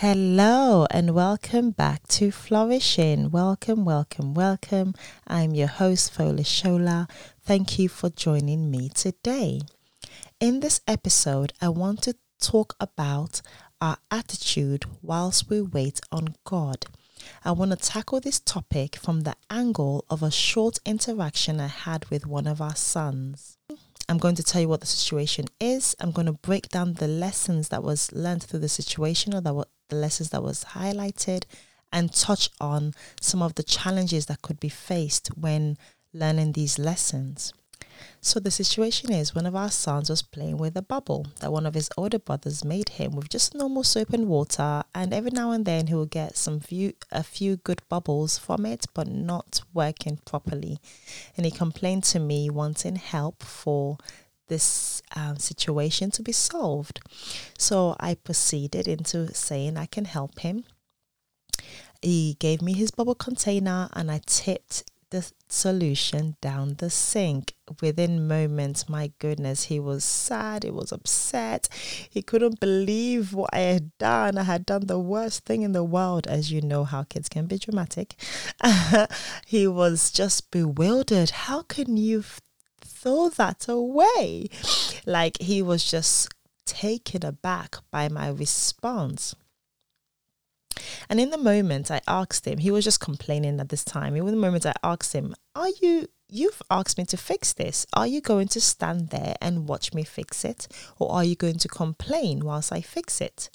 Hello and welcome back to Flourishing. Welcome, welcome, welcome. I'm your host, Fola Shola. Thank you for joining me today. In this episode, I want to talk about our attitude whilst we wait on God. I want to tackle this topic from the angle of a short interaction I had with one of our sons. I'm going to tell you what the situation is. I'm going to break down the lessons that was learned through the situation or that were the lessons that was highlighted and touch on some of the challenges that could be faced when learning these lessons. So the situation is one of our sons was playing with a bubble that one of his older brothers made him with just normal soap and water and every now and then he will get some few a few good bubbles from it but not working properly. And he complained to me wanting help for this um, situation to be solved. So I proceeded into saying I can help him. He gave me his bubble container and I tipped the solution down the sink. Within moments, my goodness, he was sad, he was upset. He couldn't believe what I had done. I had done the worst thing in the world, as you know how kids can be dramatic. he was just bewildered. How can you throw that away? Like he was just taken aback by my response. And in the moment I asked him, he was just complaining at this time. In the moment I asked him, Are you, you've asked me to fix this. Are you going to stand there and watch me fix it? Or are you going to complain whilst I fix it?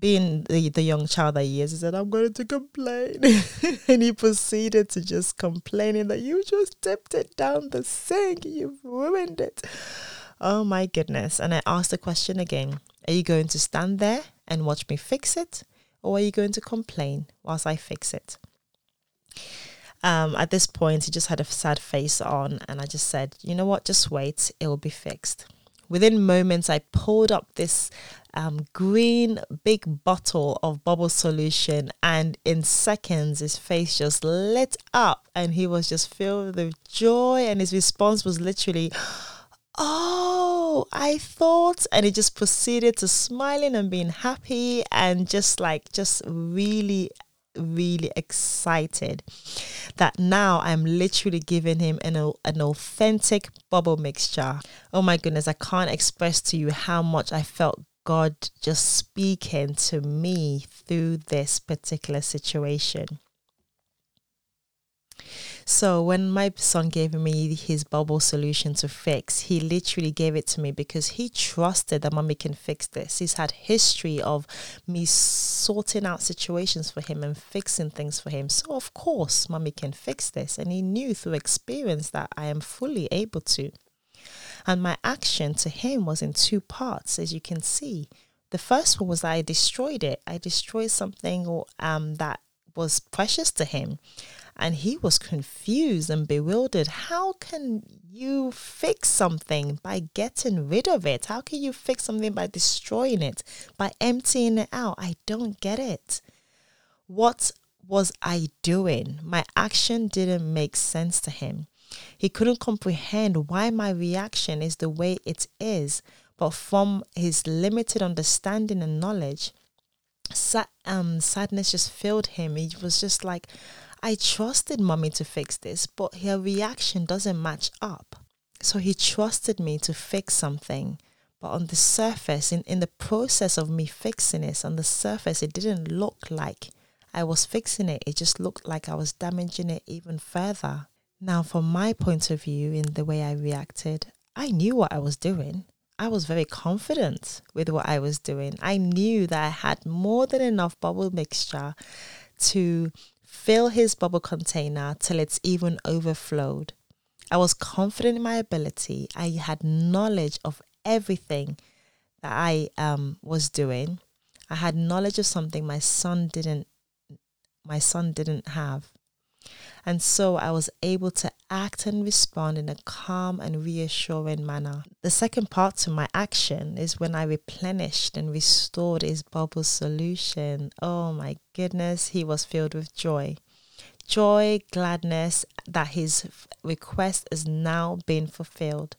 Being the, the young child that he is, he said, I'm going to complain. and he proceeded to just complaining that you just tipped it down the sink. You've ruined it. Oh my goodness. And I asked the question again Are you going to stand there and watch me fix it? or are you going to complain whilst I fix it? Um, at this point, he just had a sad face on, and I just said, You know what? Just wait, it will be fixed. Within moments, I pulled up this um, green big bottle of bubble solution, and in seconds, his face just lit up, and he was just filled with joy. And his response was literally, oh, I thought, and he just proceeded to smiling and being happy and just like, just really really excited that now I'm literally giving him an, an authentic bubble mixture. Oh my goodness, I can't express to you how much I felt God just speaking to me through this particular situation. So when my son gave me his bubble solution to fix, he literally gave it to me because he trusted that mommy can fix this. He's had history of me sorting out situations for him and fixing things for him. So of course, mommy can fix this. And he knew through experience that I am fully able to. And my action to him was in two parts, as you can see. The first one was that I destroyed it. I destroyed something um, that was precious to him and he was confused and bewildered. How can you fix something by getting rid of it? How can you fix something by destroying it, by emptying it out? I don't get it. What was I doing? My action didn't make sense to him. He couldn't comprehend why my reaction is the way it is, but from his limited understanding and knowledge, um, sadness just filled him. He was just like, I trusted mommy to fix this, but her reaction doesn't match up. So he trusted me to fix something. But on the surface, in, in the process of me fixing it, on the surface, it didn't look like I was fixing it. It just looked like I was damaging it even further. Now, from my point of view, in the way I reacted, I knew what I was doing. I was very confident with what I was doing. I knew that I had more than enough bubble mixture to fill his bubble container till it's even overflowed. I was confident in my ability. I had knowledge of everything that I um, was doing. I had knowledge of something my son didn't my son didn't have. And so I was able to act and respond in a calm and reassuring manner. The second part to my action is when I replenished and restored his bubble solution. Oh my goodness, he was filled with joy. Joy, gladness that his request is now being fulfilled.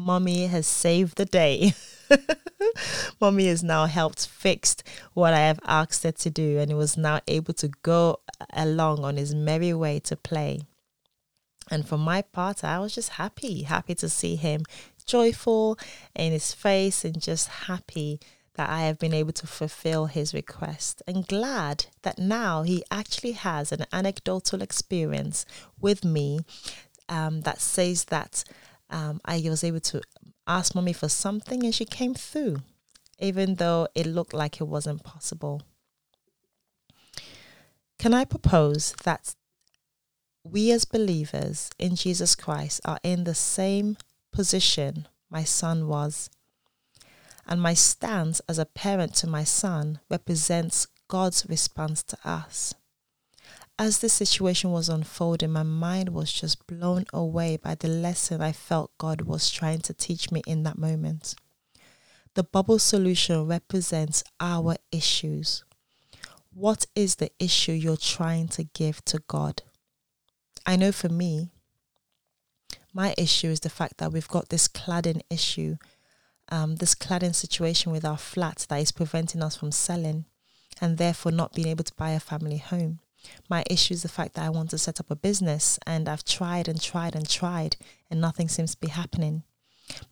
Mommy has saved the day. Mommy has now helped fix what I have asked her to do, and he was now able to go along on his merry way to play. And for my part, I was just happy, happy to see him joyful in his face and just happy that I have been able to fulfill his request and glad that now he actually has an anecdotal experience with me um, that says that um, I was able to ask mommy for something and she came through, even though it looked like it wasn't possible. Can I propose that we as believers in Jesus Christ are in the same position my son was and my stance as a parent to my son represents God's response to us. As the situation was unfolding, my mind was just blown away by the lesson I felt God was trying to teach me in that moment. The bubble solution represents our issues. What is the issue you're trying to give to God? I know for me, my issue is the fact that we've got this cladding issue um, this cladding situation with our flat that is preventing us from selling and therefore not being able to buy a family home. My issue is the fact that I want to set up a business and I've tried and tried and tried and nothing seems to be happening.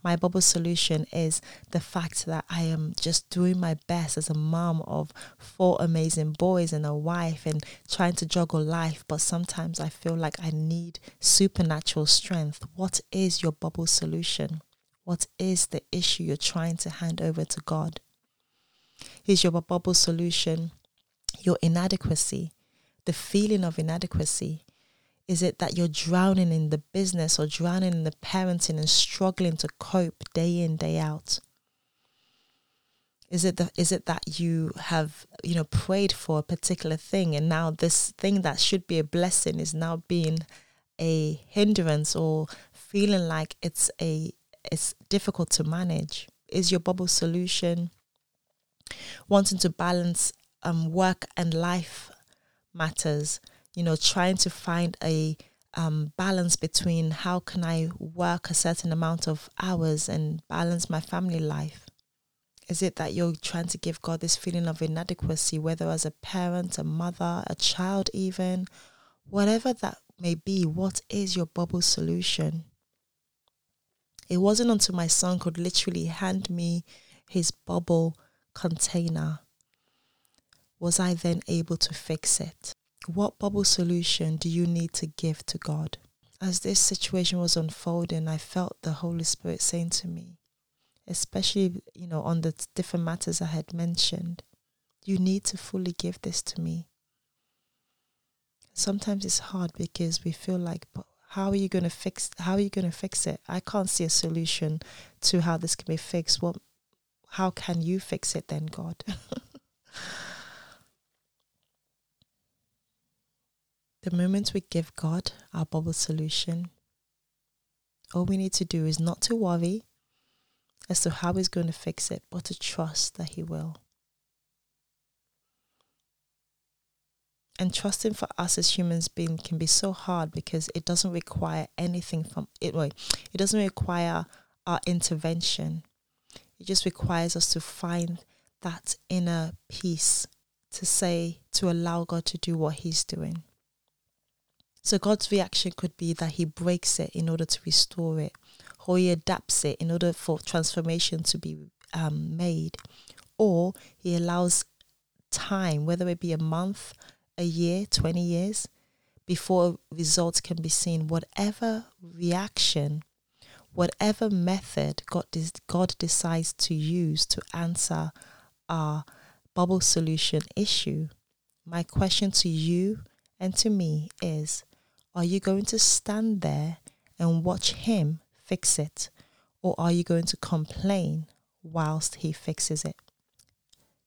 My bubble solution is the fact that I am just doing my best as a mom of four amazing boys and a wife and trying to juggle life, but sometimes I feel like I need supernatural strength. What is your bubble solution? What is the issue you're trying to hand over to God? Is your bubble solution your inadequacy, the feeling of inadequacy? Is it that you're drowning in the business or drowning in the parenting and struggling to cope day in, day out? Is it the, is it that you have you know prayed for a particular thing and now this thing that should be a blessing is now being a hindrance or feeling like it's a it's difficult to manage? Is your bubble solution wanting to balance um, work and life matters? You know, trying to find a um, balance between how can I work a certain amount of hours and balance my family life? Is it that you're trying to give God this feeling of inadequacy, whether as a parent, a mother, a child, even whatever that may be? What is your bubble solution? It wasn't until my son could literally hand me his bubble container was I then able to fix it. What bubble solution do you need to give to God? As this situation was unfolding, I felt the Holy Spirit saying to me, especially, you know, on the different matters I had mentioned, you need to fully give this to me. Sometimes it's hard because we feel like, but how are you going to fix how are you going to fix it i can't see a solution to how this can be fixed what how can you fix it then god the moment we give god our bubble solution all we need to do is not to worry as to how he's going to fix it but to trust that he will. And trusting for us as humans being can be so hard because it doesn't require anything from it wait, it doesn't require our intervention. It just requires us to find that inner peace to say to allow god to do what he's doing so god's reaction could be that he breaks it in order to restore it or he adapts it in order for transformation to be um, made or he allows time whether it be a month a year, 20 years before results can be seen. Whatever reaction, whatever method God, God decides to use to answer our bubble solution issue, my question to you and to me is Are you going to stand there and watch Him fix it? Or are you going to complain whilst He fixes it?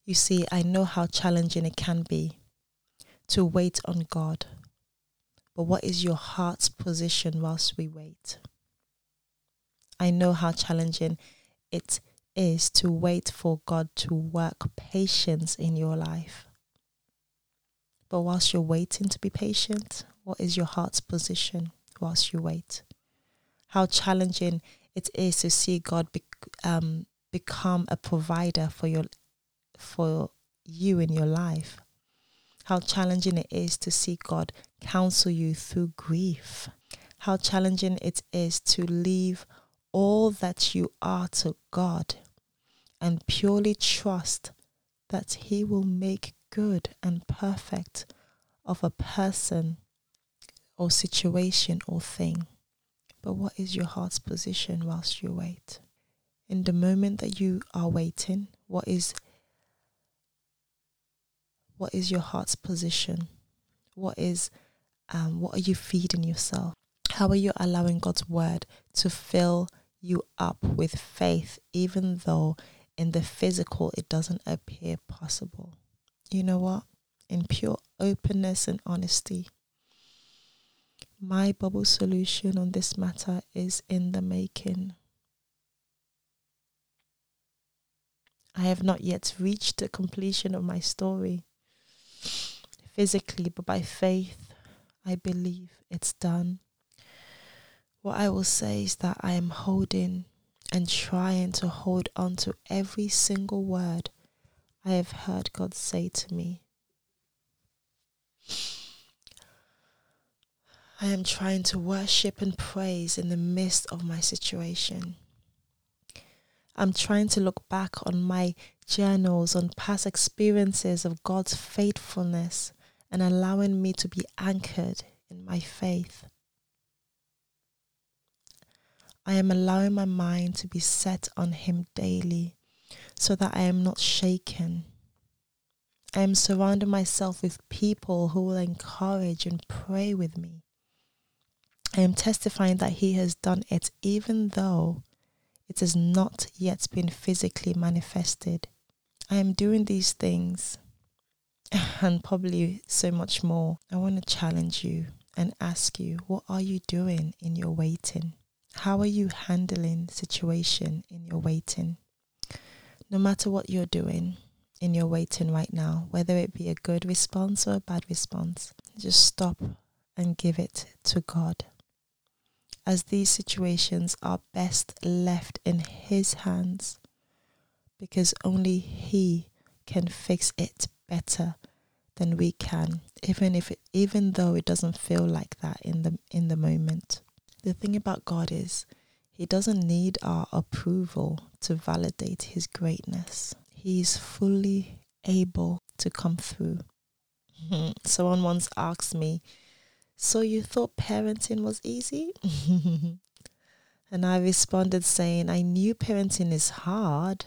You see, I know how challenging it can be to wait on God. But what is your heart's position whilst we wait? I know how challenging it is to wait for God to work patience in your life. But whilst you're waiting to be patient, what is your heart's position whilst you wait? How challenging it is to see God be, um, become a provider for your for you in your life. How challenging it is to see God counsel you through grief. How challenging it is to leave all that you are to God and purely trust that He will make good and perfect of a person or situation or thing. But what is your heart's position whilst you wait? In the moment that you are waiting, what is what is your heart's position? What is um, what are you feeding yourself? How are you allowing God's word to fill you up with faith, even though in the physical it doesn't appear possible? You know what? In pure openness and honesty, my bubble solution on this matter is in the making. I have not yet reached the completion of my story physically, but by faith, I believe it's done. What I will say is that I am holding and trying to hold on to every single word I have heard God say to me. I am trying to worship and praise in the midst of my situation. I'm trying to look back on my journals, on past experiences of God's faithfulness, and allowing me to be anchored in my faith. I am allowing my mind to be set on Him daily so that I am not shaken. I am surrounding myself with people who will encourage and pray with me. I am testifying that He has done it even though it has not yet been physically manifested. I am doing these things and probably so much more. I want to challenge you and ask you what are you doing in your waiting? How are you handling situation in your waiting? No matter what you're doing in your waiting right now, whether it be a good response or a bad response, just stop and give it to God as these situations are best left in His hands because only He can fix it better than we can even if it, even though it doesn't feel like that in the in the moment. The thing about God is he doesn't need our approval to validate his greatness. He's fully able to come through. Someone once asked me so you thought parenting was easy? and I responded saying, I knew parenting is hard,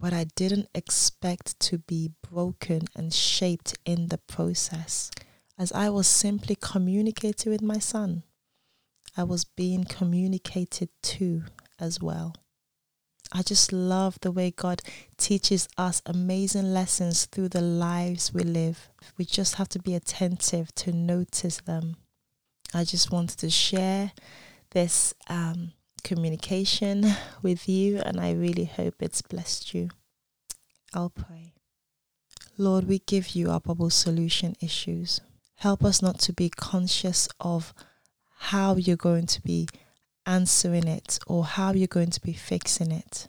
but I didn't expect to be broken and shaped in the process. As I was simply communicating with my son, I was being communicated to as well. I just love the way God teaches us amazing lessons through the lives we live. We just have to be attentive to notice them. I just wanted to share this um, communication with you, and I really hope it's blessed you. I'll pray. Lord, we give you our bubble solution issues. Help us not to be conscious of how you're going to be answering it or how you're going to be fixing it.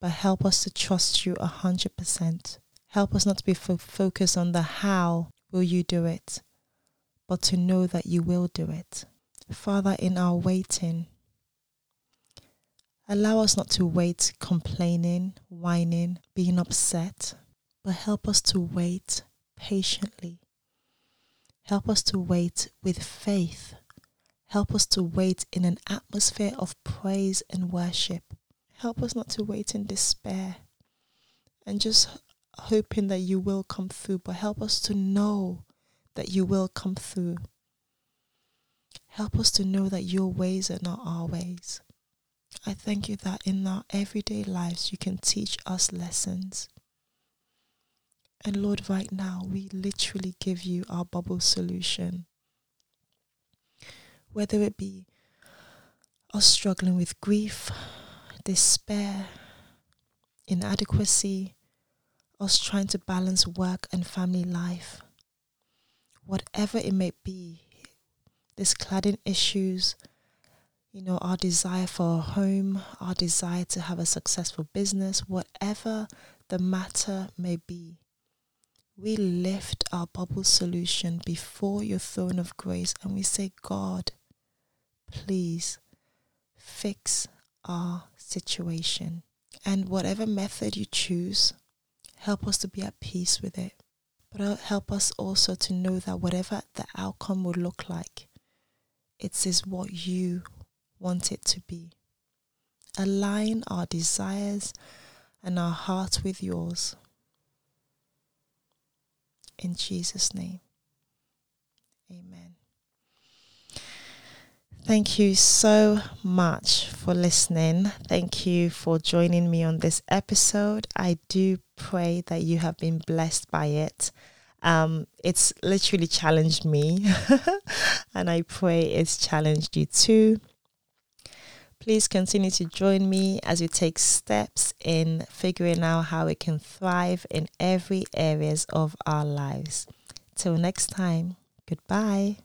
But help us to trust you a hundred percent. Help us not to be fo- focused on the how will you do it, but to know that you will do it. Father, in our waiting, allow us not to wait complaining, whining, being upset, but help us to wait patiently. Help us to wait with faith Help us to wait in an atmosphere of praise and worship. Help us not to wait in despair and just hoping that you will come through, but help us to know that you will come through. Help us to know that your ways are not our ways. I thank you that in our everyday lives you can teach us lessons. And Lord, right now we literally give you our bubble solution whether it be us struggling with grief, despair, inadequacy, us trying to balance work and family life, whatever it may be, this cladding issues, you know, our desire for a home, our desire to have a successful business, whatever the matter may be, we lift our bubble solution before your throne of grace and we say, God, please fix our situation. And whatever method you choose, help us to be at peace with it. But uh, help us also to know that whatever the outcome will look like, it is what you want it to be. Align our desires and our heart with yours. In Jesus' name, amen. Thank you so much for listening. Thank you for joining me on this episode. I do pray that you have been blessed by it. Um, it's literally challenged me, and I pray it's challenged you too. Please continue to join me as we take steps in figuring out how we can thrive in every areas of our lives. Till next time, goodbye.